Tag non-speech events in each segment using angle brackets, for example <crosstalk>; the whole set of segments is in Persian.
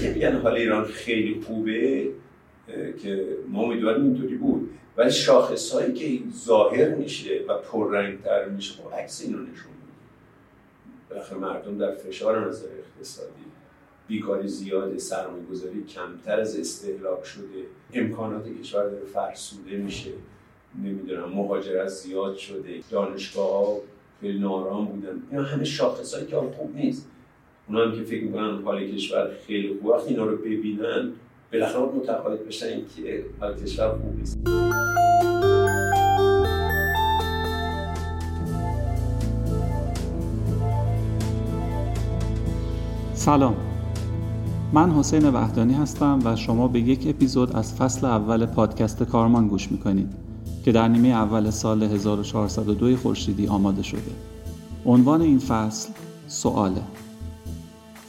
که میگن حال ایران خیلی خوبه که ما امیدواریم اینطوری بود. ولی شاخص هایی که ظاهر میشه و پررنگتر میشه خب عکس اینو نشون میده. مردم در فشار نظر اقتصادی بیکاری زیاده سرمایه گذاری کمتر از استهلاک شده امکانات کشور داره فرسوده میشه. نمی‌دونم مهاجرت زیاد شده دانشگاه ها خیلی نارام بودن. اینا همه شاخص هایی که خوب نیست. اونا هم که فکر می‌کنن حال کشور خیلی خوب وقتی اینا رو ببینن بالاخره متقاعد بشن که حال کشور خوب نیست. سلام. من حسین وحدانی هستم و شما به یک اپیزود از فصل اول پادکست کارمان گوش می‌کنید که در نیمه اول سال 1402 خورشیدی آماده شده. عنوان این فصل سواله.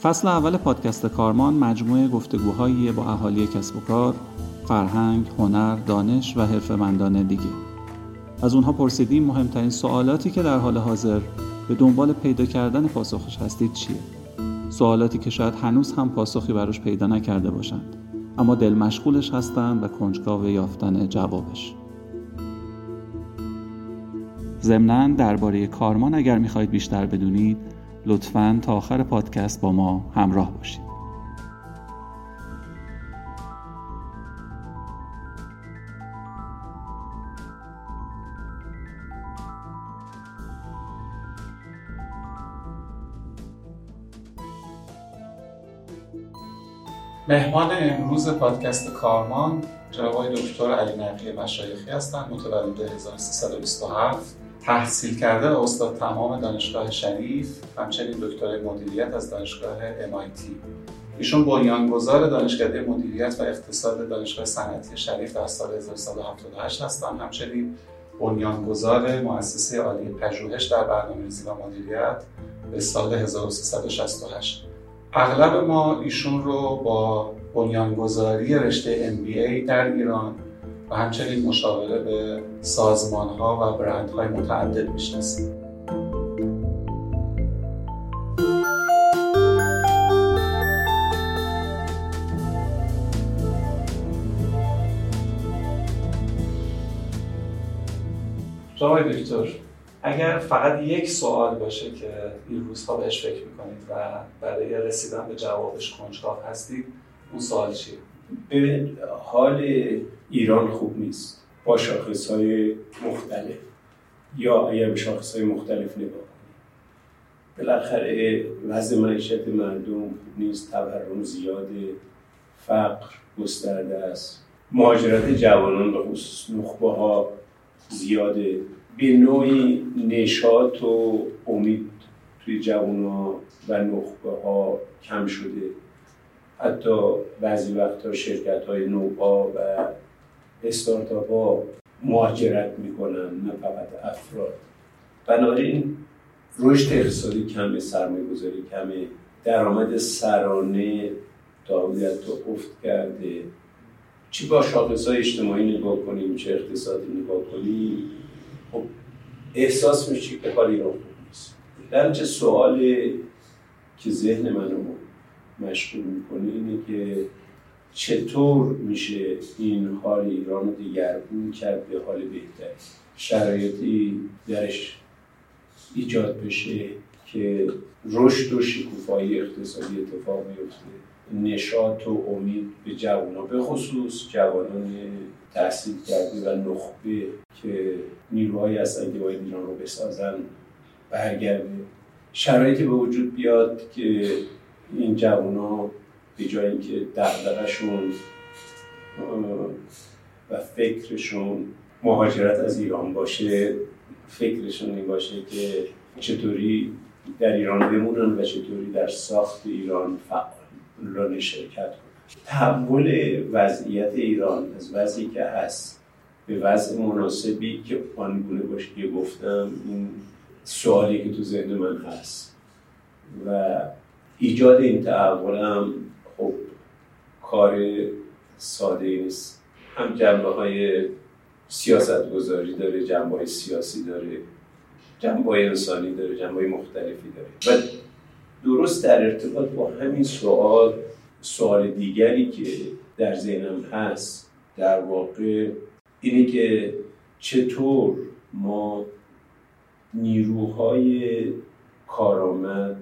فصل اول پادکست کارمان مجموعه گفتگوهایی با اهالی کسب و کار، فرهنگ، هنر، دانش و حرفمندان دیگه. از اونها پرسیدیم مهمترین سوالاتی که در حال حاضر به دنبال پیدا کردن پاسخش هستید چیه؟ سوالاتی که شاید هنوز هم پاسخی براش پیدا نکرده باشند اما دل مشغولش هستند و کنجکاو یافتن جوابش. ضمنا درباره کارمان اگر می‌خواهید بیشتر بدونید لطفا تا آخر پادکست با ما همراه باشید. مهمان امروز پادکست کارمان جناب دکتر علی نقی مشایخی هستند متولد 1327 تحصیل کرده استاد تمام دانشگاه شریف همچنین دکترای مدیریت از دانشگاه MIT ایشون بنیانگذار دانشکده مدیریت و اقتصاد دانشگاه صنعتی شریف در سال 1978 هستند همچنین بنیانگذار مؤسسه عالی پژوهش در برنامه‌ریزی و مدیریت به سال 1368 اغلب ما ایشون رو با بنیانگذاری رشته MBA در ایران و همچنین مشاوره به سازمان ها و برند های متعدد می‌شناسیم جناب دکتر اگر فقط یک سوال باشه که این روزها بهش فکر می‌کنید و برای رسیدن به جوابش کنجکاو هستید اون سوال چیه؟ ببینید حال ایران خوب نیست. با شاخص های مختلف. یا اگر به شاخص های مختلف نگاه کنیم بالاخره وضع معیشت مردم خوب نیست. تورم زیاده. فقر گسترده است. مهاجرت جوانان به خصوص نخبه ها زیاده. به نوعی نشاط و امید توی جوان و نخبه ها کم شده. حتی بعضی وقتها شرکت های نوپا و استارتاپ ها مهاجرت می‌کنن نه فقط افراد. بنابراین رشد اقتصادی کمه سرمایه گذاری کمه. درآمد سرانه تا تو افت کرده. چی با شاخص های اجتماعی نگاه کنیم چه اقتصادی نگاه کنیم؟ خب احساس میشه که کاری رو خوب نیست. در چه سوال که ذهن منو مشغول می‌کنه اینه که چطور میشه این حال ایران رو دیگرگون کرد به حال بهتر شرایطی درش ایجاد بشه که رشد و شکوفایی اقتصادی اتفاق میفته نشاط و امید به جوان به خصوص جوانان تحصیل کرده و نخبه که نیروهایی هستن که باید ایران رو بسازن برگرده. شرایطی به وجود بیاد که این جوان به جای اینکه دغدغه‌شون و فکرشون مهاجرت از ایران باشه فکرشون این باشه که چطوری در ایران بمونن و چطوری در ساخت ایران فعالانه شرکت کنن. تحول وضعیت ایران از وضعی که هست به وضع مناسبی که آنگونه باشه که گفتم این سوالی که تو ذهن من هست. و ایجاد این تحول هم خب کار ساده نیست. هم جنبه های سیاست گذاری داره جنبه های سیاسی داره جنبه های انسانی داره جنبه های مختلفی داره. و درست در ارتباط با همین سوال سوال دیگری که در ذهنم هست در واقع اینه که چطور ما نیروهای کارآمد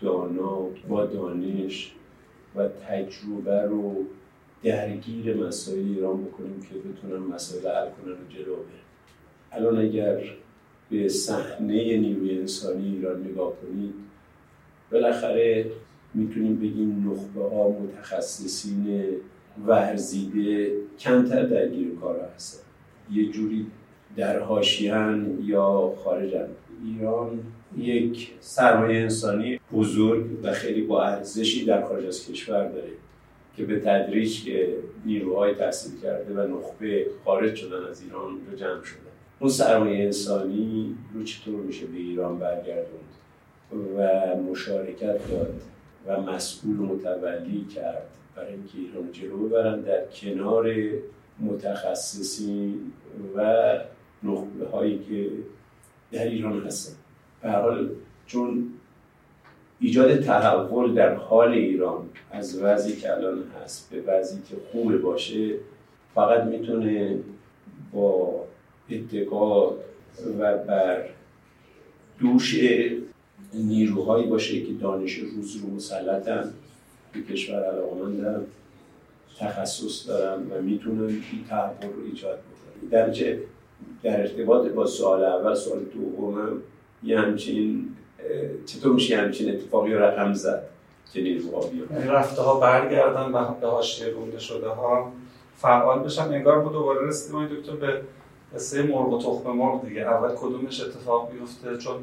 دانا با دانش و تجربه رو درگیر مسائل ایران بکنیم که بتونن مسائل حل کنن و جلو الان اگر به صحنه نیروی انسانی ایران نگاه کنید بالاخره می‌تونیم بگیم نخبه ها متخصصین ورزیده کمتر درگیر کار هستن. یه جوری در هاشیان یا خارجن ایران یک سرمایه انسانی بزرگ و خیلی با ارزشی در خارج از کشور داره که به تدریج که نیروهای تحصیل کرده و نخبه خارج شدن از ایران رو جمع شدن اون سرمایه انسانی رو چطور میشه به ایران برگردوند؟ و مشارکت داد و مسئول متولی کرد برای اینکه ایران جلو ببرن در کنار متخصصین و نخبه هایی که در ایران هستن. به حال چون ایجاد تحول در حال ایران از وضعی که الان هست به وضعی که خوبه باشه فقط می‌تونه با اتقا و بر دوش نیروهایی باشه که دانش روز رو مسلطن به کشور علاقمندن تخصص دارن و می‌تونن این تحول رو ایجاد بکنن. در در ارتباط با سوال اول سوال دومم یه همچین چطور میشه همچین اتفاقی رقم زد که نیروها بیان؟ یعنی رفته ها برگردن و به حاشیه رونده شده ها فعال بشن. انگار ما دوباره رسیدیم. دکتر به قصه مرغ و تخم مرغ دیگه. اول کدومش اتفاق بیفته؟ چون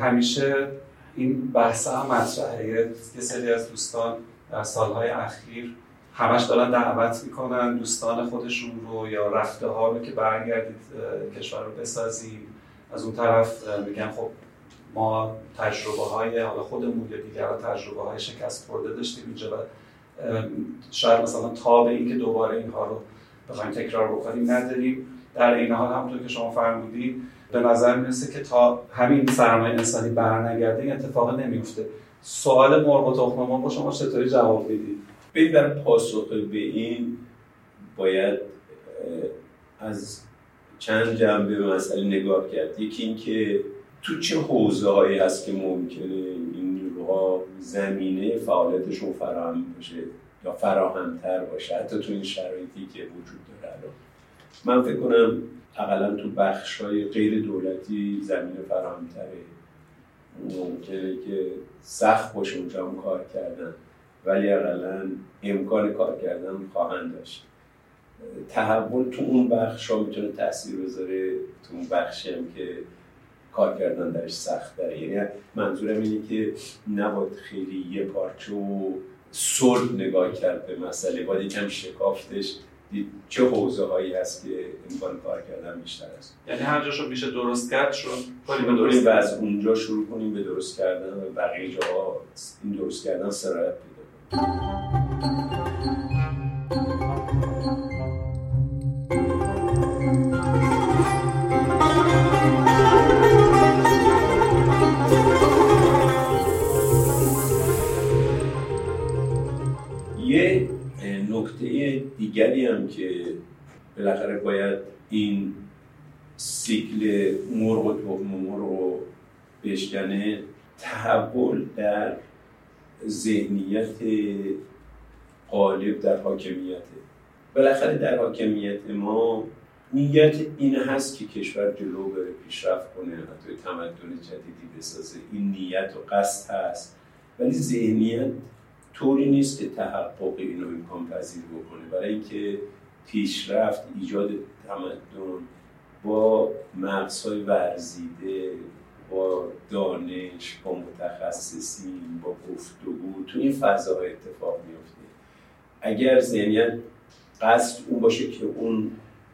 همیشه این بحث هم مطرحه. یه سری از دوستان در سالهای اخیر همش دارن دعوت می‌کنن دوستان خودشون رو یا رفته ها رو که برگردید کشور رو بسازیم. از اون طرف میگن خب ما تجربه های حالا خودمون یا دیگران تجربه های شکست خورده داشتیم اینجا و شاید مثلا تا به اینکه دوباره اینها رو بخوایم تکرار بکنیم نداریم. در این حال همونطور که شما فرمودید به نظر می‌رسه که تا همین سرمایه انسانی برنگرده این اتفاق نمیفته سوال مرغ و تخم مرغ شما چطوری جواب می‌دید؟ ببین در پاسخ به این باید از چند جنبه به مسئله نگاه کرد. یکی اینکه تو چه حوزه هایی هست که ممکنه این نیروها زمینه فعالیتشون فراهم باشه یا فراهمتر باشه؟ حتی تو این شرایطی که وجود داره الان. من فکر کنم اقلا تو بخش های غیر دولتی زمینه فراهمتره. ممکنه که سخت باشه اونجا کار کردن. ولی اقلا امکان کار کردن خواهند داشت. تحول تو اون بخش ها می‌تونه تاثیر بذاره تو اون بخشی هم که کار کردن درش سخت داره. یعنی منظورم اینه که نباید خیلی یه پارچه و صلح نگاه کرد به مسئله. باید یکم شکافتش. چه حوزه هایی هست که امکان کار کردن بیشتر است. یعنی هر جاشو میشه درست کرد شد کنیم به درست و از اونجا شروع کنیم به درست کردن و بقیه جاها این درست کردن سرایت یه نکته دیگری هم که بالاخره باید این سیکل مرغ و تخم مرغ رو بشکنه تحول در ذهنیت غالب در حاکمیت. بالاخره در حاکمیت ما نیت این هست که کشور جلو بره پیشرفت کنه حتی تمدن جدیدی بسازه. این نیت و قصد هست. ولی ذهنیت طوری نیست که تحقق اینو امکان پذیر بکنه. برای اینکه پیشرفت ایجاد تمدن با مغزهای ورزیده با دانش با متخصصین با گفتگو تو این فضاهای اتفاق میفته اگر ذهنیت قصد اون باشه که اون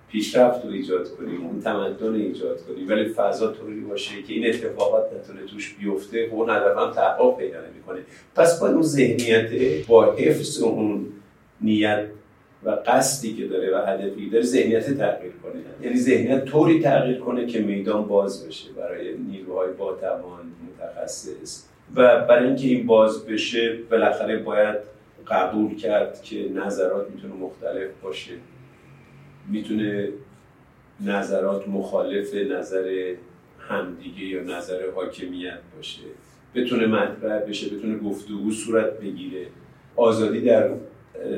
پیشرفت رو ایجاد کنیم اون تمدن رو ایجاد کنیم ولی فضا طوری باشه که این اتفاقات نتونه توش بیفته و اون هدف هم تحقق پیدا نمی‌کنه. پس باید اون ذهنیت با حفظ اون نیت و قصدی که داره و هدفی داره ذهنیت تغییر کنه. یعنی ذهنیت طوری تغییر کنه که میدان باز بشه برای نیروهای با توان متخصص. و برای اینکه این باز بشه بالاخره باید قبول کرد که نظرات می‌تونه مختلف باشه. می‌تونه نظرات مخالف نظر همدیگه یا نظر حاکمیت باشه. بتونه مطرح بشه بتونه گفتگو صورت بگیره. آزادی در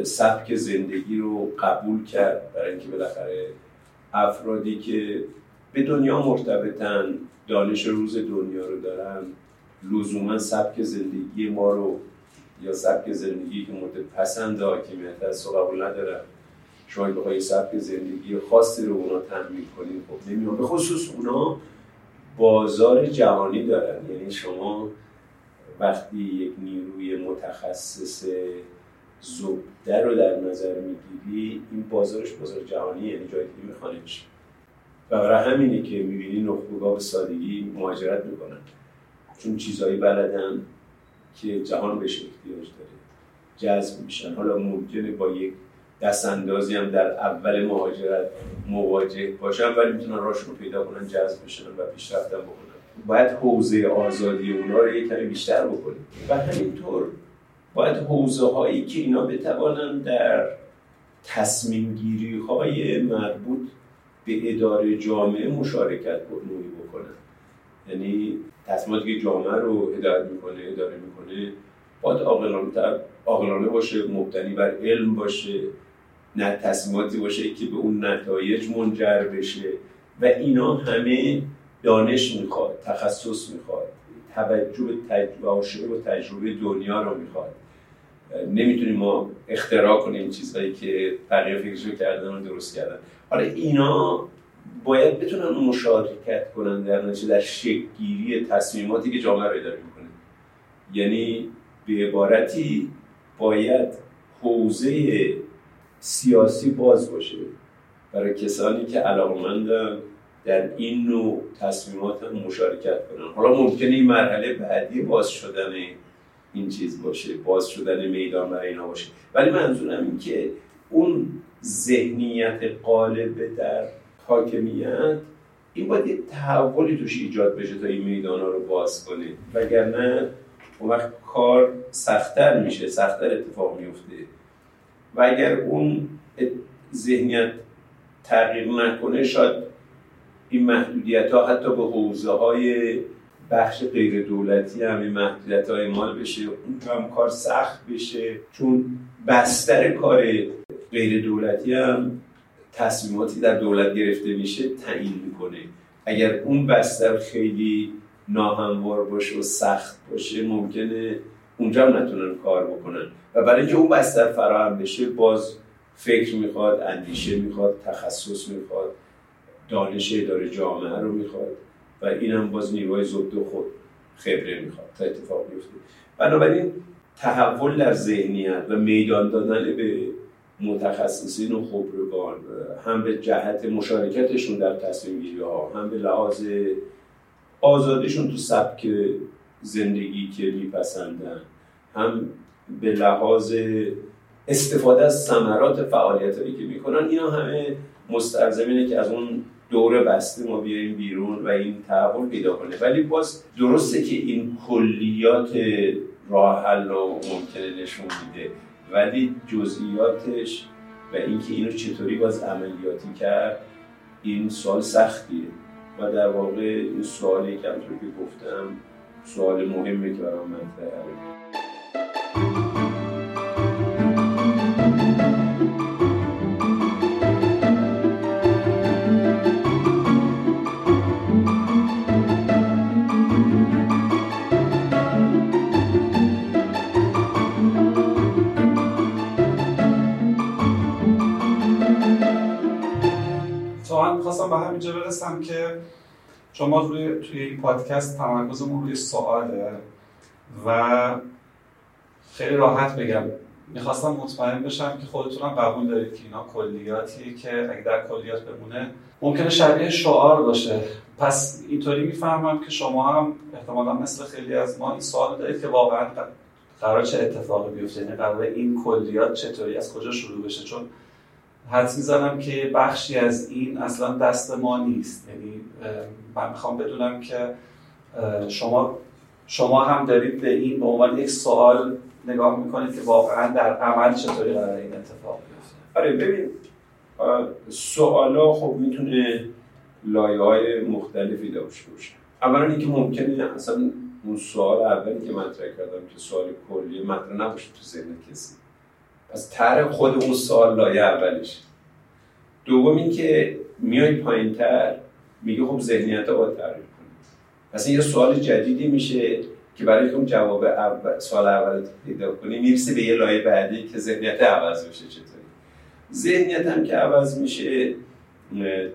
سبک زندگی رو قبول کرد برای اینکه بالاخره افرادی که به دنیا مرتبطن دانش روز دنیا رو دارن لزوما سبک زندگی ما رو یا سبک زندگی که مورد پسند حاکمیت هست و قبول ندارن. شما بخوای سبک زندگی خاصی رو اونا تنمیل کنید خب نمیان به خصوص اونا بازار جهانی دارن. یعنی شما وقتی یک نیروی متخصص زبده رو در نظر می‌گیری این بازارش بازار جهانی یعنی جای دیگه می‌خوانه میشه. و برای همینه که می‌بینی نخبگاه به سادگی مهاجرت می‌کنن. چون چیزهایی بلدن که جهان بهش احتیاج داره. جذب میشن. حالا ممکنه با یک دست اندازی هم در اول مهاجرت مواجه باشن ولی می‌تونن راشون رو پیدا کنن جذب بشن و پیشرفتن بکنن. باید حوزه آزادی اونا رو یک کمی بیشتر بکنیم. و همینطور باید حوزه هایی که اینا بتوانن در تصمیم گیری های مربوط به اداره جامعه مشارکت نوعی بکنن. یعنی تصمیماتی که جامعه رو هدایت می‌کنه اداره می‌کنه باید عاقلانه باشه مبتنی بر علم باشه نه تصمیماتی باشه که به اون نتایج منجر بشه. و اینا همه دانش می‌خواد تخصص می‌خواد توجه به تجربه و تجربه دنیا رو می‌خواد. نمی‌تونیم ما اختراع کنیم چیزهایی که بقیه فکرشو کردن و درست کردن. حالا اینا باید بتونن مشارکت کنن در نتیجه در شکلگیری تصمیماتی که جامعه رو اداره می‌کنه. یعنی به عبارتی باید حوزه سیاسی باز باشه برای کسانی که علاقمندن در این نوع تصمیمات مشارکت کنن. حالا ممکنه این مرحله بعدی باز شدن این چیز باشه باز شدن میدان برای اینا باشه. ولی منظورم این که اون ذهنیت قالب در حاکمیت این باید یه تحولی توش ایجاد بشه تا این میدان ها رو باز کنه. وگرنه اون وقت کار سختتر میشه سختتر اتفاق میفته. و اگر اون ذهنیت تغییر نکنه شاید این محدودیت ها حتی به حوزه های بخش غیر دولتی هم این محدودیت های مال بشه. اون هم کار سخت بشه. چون بستر کار غیر دولتی هم تصمیماتی در دولت گرفته میشه تعیین می‌کنه. اگر اون بستر خیلی ناهموار باشه و سخت باشه ممکنه اونجا هم نتونن کار بکنن. و برای اینکه اون بستر فراهم بشه باز فکر می‌خواد اندیشه می‌خواد تخصص می‌خواد دانش اداره جامعه رو می‌خواد. و این هم باز نیروهای زبد و خود خبره می‌خواد تا اتفاق بیفته. بنابراین تحول در ذهنیت و میدان دادن به متخصصین و خبرگان هم به جهت مشارکتشون در تصمیم گیری ها هم به لحاظ آزادیشون تو سبک زندگی که میپسندن هم به لحاظ استفاده از ثمرات فعالیت هایی که می‌کنن اینا همه مستلزم که از اون دوره بسته ما بیایم بیرون و این تحول پیدا کنه. ولی باز درسته که این کلیات راه حل رو ممکنه نشون میده ولی جزئیاتش و اینکه اینو چطوری باز عملیاتی کرد این سوال سختیه. و در واقع این سوالی که همطور که گفتم سوال مهمه که برای من همینجا برسم که شما روی توی این پادکست تمرکزمون روی سواله و خیلی راحت بگم. می‌خواستم مطمئن بشم که خودتونم قبول دارید که اینا کلیاتیه که اگه در کلیات بمونه ممکنه شبیه شعار باشه. پس اینطوری می‌فهمم که شما هم احتمالا مثل خیلی از ما این سوال دارید که واقعا قرار چه اتفاقی بیفته؟ یعنی قرار این کلیات چطوری از کجا شروع بشه؟ چون حدس می‌زنم که بخشی از این اصلا دست ما نیست. یعنی من می‌خوام بدونم که شما شما هم دارید به این به عنوان یک سوال نگاه می‌کنید که واقعا در عمل چطوری قرار این اتفاق بیفته. آره ببین سوالا خب می‌تونه لایه های مختلفی داشته باشه. اولا اینکه ممکنه اصلا اون سوال اولی که مطرح کردم که سوال کلی مطرح نباشه تو ذهن کسی. پس طرح خود اون سوال لایه اولش. دوم اینکه میای پایین تر میگه خب ذهنیت باید تعریف کنی. پس یه سوال جدیدی میشه که برای اون جواب اول سوال اول پیدا کنی می‌رسه به یه لایه بعدی که ذهنیت عوض بشه چطوری. ذهنیت هم که عوض میشه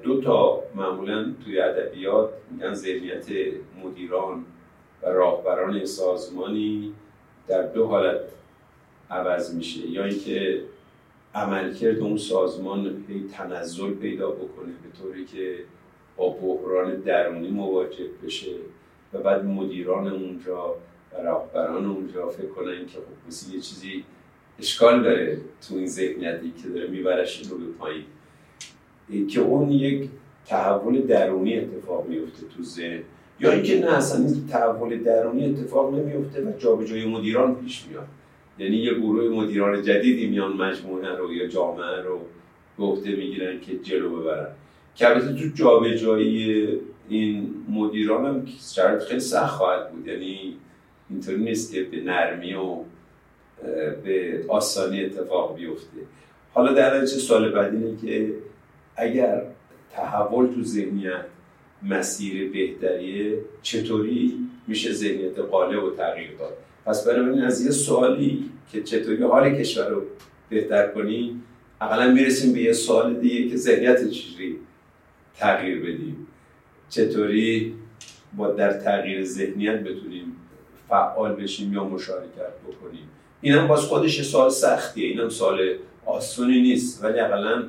دو تا معمولا توی ادبیات میگن ذهنیت مدیران و راهبران سازمانی در دو حالت عوض میشه. یا اینکه عملکرد اون سازمان هی تنزل پیدا بکنه به طوری که با بحران درونی مواجه بشه و بعد مدیران اونجا و راهبران اونجا فکر کنن که خب یه چیزی اشکال داره تو این ذهنیتی که داره میبرش رو به پایین. که اون یک تحول درونی اتفاق میفته تو ذهن. یا اینکه نه اصلا این تحول درونی اتفاق نمیفته و جابجایی مدیران پیش میاد. یعنی یه گروه مدیران جدیدی میان مجموعه رو یا جامعه رو به عهده می‌گیرن که جلو ببرن. که البته تو جابجایی این مدیران هم شرط خیلی سخت خواهد بود. یعنی اینطوری نیست که به نرمی و به آسانی اتفاق بیفته. حالا در چه سال بعد اینه که اگر تحول تو ذهنیت مسیر بهتریه چطوری میشه ذهنیت قالب و تغییر داد؟ پس بنابراین از یه سوالی که چطوری حال کشور رو بهتر کنی اقلا می‌رسیم به یه سوال دیگه که ذهنیت چجوری تغییر بدیم؟ چطوری با در تغییر ذهنیت بتونیم فعال بشیم یا مشارکت بکنیم؟ این هم باز خودش سوال سختیه این هم سوال آسونی نیست ولی اقلا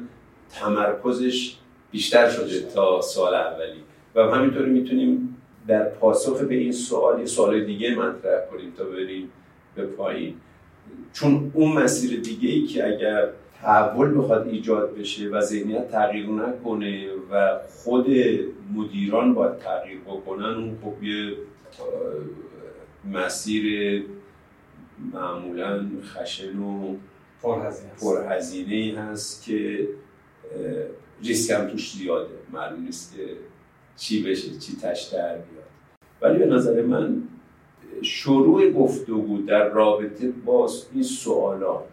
تمرکزش بیشتر شده تا سال اولی. و همینطوری می‌تونیم در پاسخ به این سوال یه سوال دیگه مطرح کنیم تا بریم به پایین. چون اون مسیر دیگه ای که اگر تحول بخواد ایجاد بشه و ذهنیت تغییر نکنه و خود مدیران باید تغییر بکنن اون خب یه مسیر معمولا خشن و پرهزینه هست که ریسک هم توش زیاده. معلوم نیست که چی بشه چی تش در ولی به نظر من شروع گفتگو در رابطه با این سوالات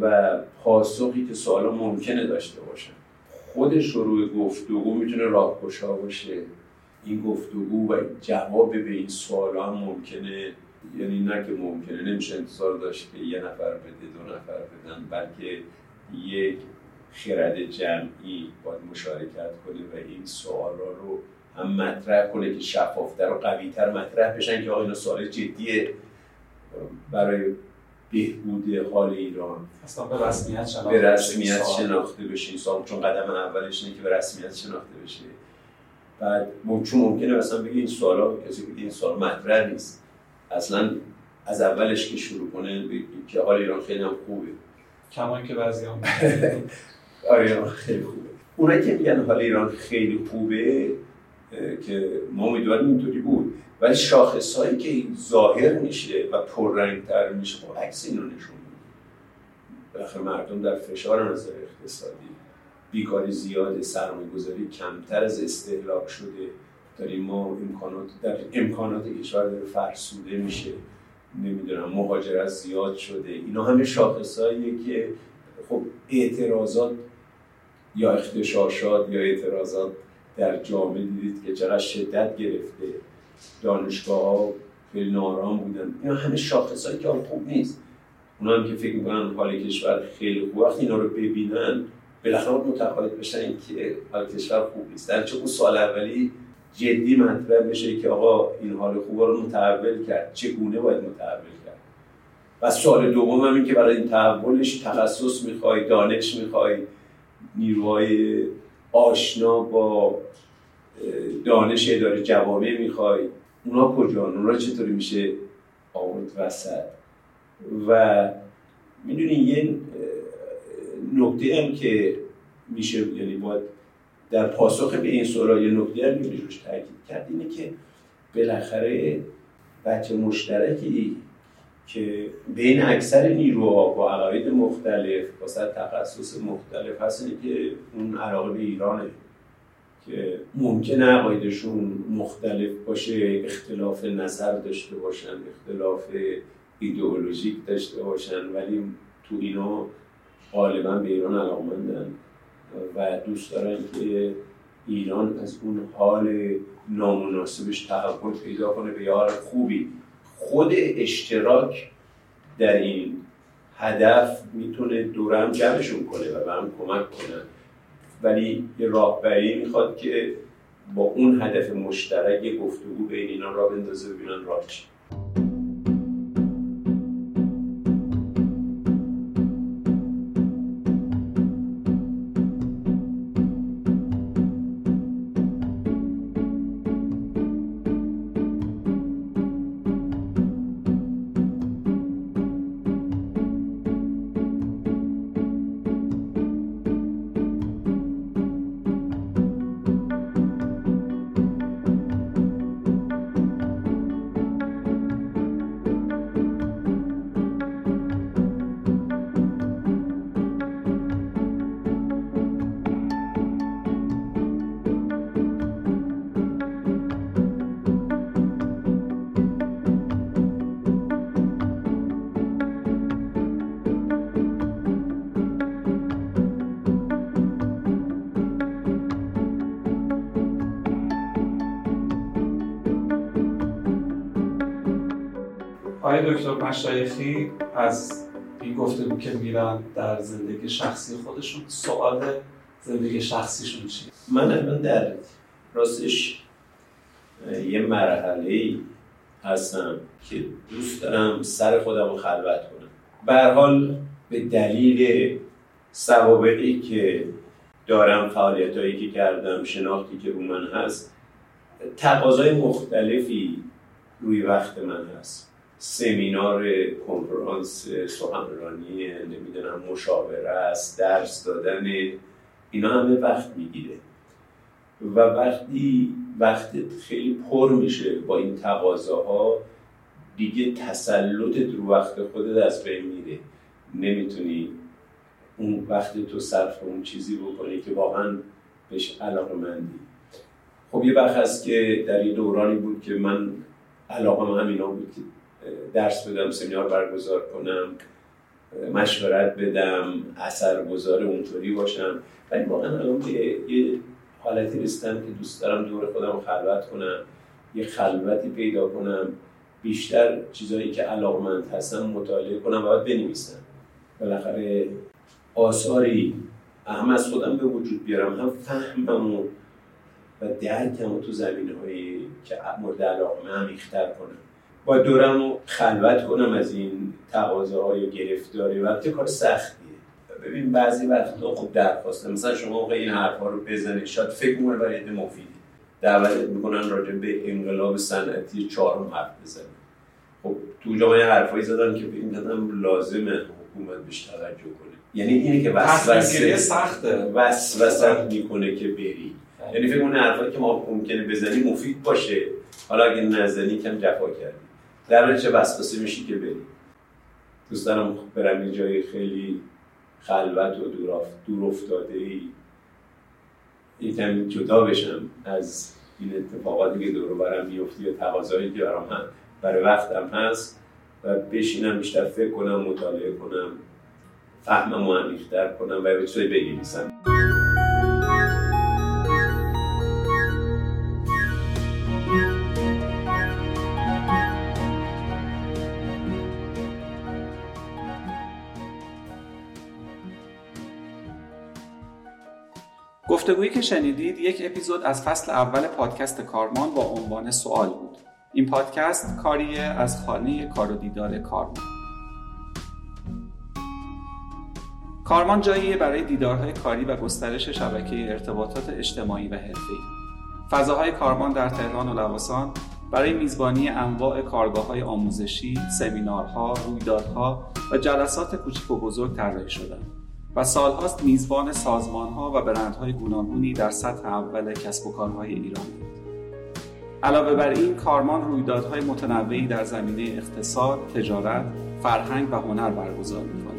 و پاسخی که سوالا ممکنه داشته باشن خود شروع گفتگو می‌تونه راهگشا باشه. این گفتگو و جواب به این سوالا هم ممکنه. یعنی نه که ممکنه نمیشه انتظار داشت که یه نفر بده دو نفر بدن بلکه یک خرد جمعی باید مشارکت کنه و این سوالا رو هم مطرح کنه که شفافتر و قویتر مطرح بشن که آقا این سوال جدیه برای بهبود حال ایران. اصلا به رسمیت شناخته, به رسمیت شناخته بشه این سال چون قدم اولش اینه که به رسمیت شناخته بشه بعد چون ممکنه مثلا بگی این سوالا کسی بگه این سوال مطرح نیست. اصلا از اولش که شروع کنه که حال ایران خیلی هم خوبه. کما که بعضی هم <laughs> آره خیلی خوبه. اونایی که میگن حال ایران خیلی خوبه که ما امیدواریم اینطوری بود. ولی شاخص هایی که ظاهر میشه و پررنگتر میشه خب عکس اینو نشون بالاخره مردم در فشار نظر اقتصادی بیکاری زیاده سرمایه گذاری کمتر از استهلاک شده. داریم ما امکانات در امکانات کشور داره فرسوده میشه. نمی‌دونم مهاجرت زیاد شده. اینا همه شاخصهاییه که خب اعتراضات یا اختشاشات یا اعتراضات در جامعه دیدید که چقدر شدت گرفته. دانشگاه ها خیلی نارام بودن. اینا همه شاخص که خوب نیست. اونا هم که فکر می‌کنن حال کشور خیلی خوب وقتی اینا رو ببینن. بالاخره متقاعد بشن که حال کشور خوب نیست. در چه اون سال اولی جدی مطرح بشه که آقا این حال خوب رو متحول کرد. چگونه باید متحول کرد؟ و سال دوم هم این که برای این تحولش تخصص می‌خوای دانش می‌خوای نیروهای آشنا با دانش اداره جوامع می‌خوای. اونا کجا اونا چطوری میشه آورد وسط؟ و می‌دونی یه نکته هم که میشه یعنی باید در پاسخ به این سوال یه نکته هم میشه روش تاکید کرد اینه که بالاخره بچه مشترکی که بین اکثر نیروها با عقاید مختلف با تخصص مختلف هست که اون علاقه به ایرانه که ممکنه عقایدشون مختلف باشه اختلاف نظر داشته باشن اختلاف ایدئولوژیک داشته باشن ولی تو اینا غالبا به ایران علاقمندن و دوست دارن که ایران از اون حال نامناسبش تحول پیدا کنه به حال خوبی. خود اشتراک در این هدف می‌تونه دورم جمعشون کنه و به هم کمک کنن ولی یه راهبری می‌خواد که با اون هدف مشترک گفتگو بین اینا را بندازه ببینن راه چی. دکتر مشایخی از این گفته که میرن در زندگی شخصی خودشون سوال زندگی شخصیشون چیه؟ من الان در راستش یه مرحله هستم که دوست دارم سر خودم رو خلوت کنم به حال به دلیل سوابقی که دارم فعالیت هایی که کردم شناختی که رو من هست تقاضای مختلفی روی وقت من هست سمینار کنفرانس سخنرانی نمی‌دونم مشاوره است درس دادن اینا همه وقت می‌گیره. و وقتی وقت خیلی پر میشه با این تقاضاها دیگه تسلط رو وقت خودت از بین میره. نمی‌تونی اون وقت تو صرف اون چیزی بکنی که واقعا بهش علاقه مندی. خب یه وقت هست که در یه دورانی بود که من علاقه همینا بود که درس بدم سمینار برگزار کنم مشورت بدم اثرگذار اونطوری باشم. ولی واقعا الان یه حالتی رسیدم که دوست دارم دور خودم خلوت کنم یه خلوتی پیدا کنم بیشتر چیزهایی که علاقمند هستم مطالعه کنم و باید بنویسم. بالاخره آثاری هم از خودم به وجود بیارم هم فهمم و و درکم تو زمینه هایی که مورد علاقه من کنم. با دورم رو خلوت کنم از این تقاضاهای گرفتاری. وقتی کار سختیه. ببین بعضی وقتا خب درخواسته. مثلا شما موقع این حرفا رو بزنید شاید فکر کنه برای عده مفیدی. دعوت می‌کنن راجع به انقلاب صنعتی چهارم حرف بزنید. خب تو جامعه حرفایی زدن که این دادم لازمه حکومت بهش توجه کنه. یعنی اینی که وسوسه سخته. وسوسه می‌کنه که بری. یعنی فکر کنه حرفایی که ما ممکنه بزنی مفید باشه. حالا اگه نزنی کم جفا کردی. در چه وسوسه میشی که بری؟ دوست دارم برم یه جای خیلی خلوت و دور افتاده ای یکم جدا بشم از این اتفاقاتی که دور برم میفته یا تقاضایی که برام هم برای وقتم هست و بشینم بیشتر فکر کنم مطالعه کنم فهمم و کنم و به چه بنویسم گفتگویی که شنیدید یک اپیزود از فصل اول پادکست کارمان با عنوان سوال بود. این پادکست کاریه از خانه کار و دیدار کارمان. کارمان جاییه برای دیدارهای کاری و گسترش شبکه ارتباطات اجتماعی و حرفه‌ای. فضاهای کارمان در تهران و لواسان برای میزبانی انواع کارگاه های آموزشی، سمینارها، رویدادها و جلسات کوچک و بزرگ طراحی شدند. و سالهاست میزبان سازمانها و برندهای گوناگونی در سطح اول کسب و کارهای ایرانی علاوه بر این کارمان رویدادهای متنوعی در زمینه اقتصاد، تجارت، فرهنگ و هنر برگزار می‌کنه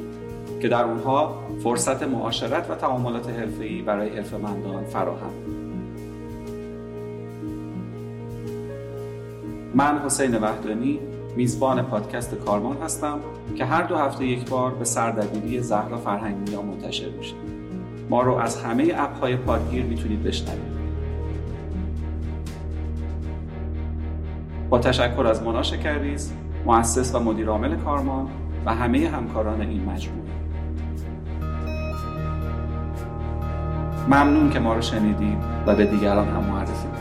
که در اونها فرصت معاشرت و تعاملات حرفه‌ای برای حرفه‌مندان فراهم من حسین وحدانی میزبان پادکست کارمان هستم که هر دو هفته یک بار به سردبیری زهرا فرهنگی منتشر میشه. ما رو از همه اپهای پادگیر می‌تونید بشنوید. با تشکر از مونا شکریز مؤسس و مدیر عامل کارمان و همه همکاران این مجموعه. ممنون که ما رو شنیدید و به دیگران هم معرفی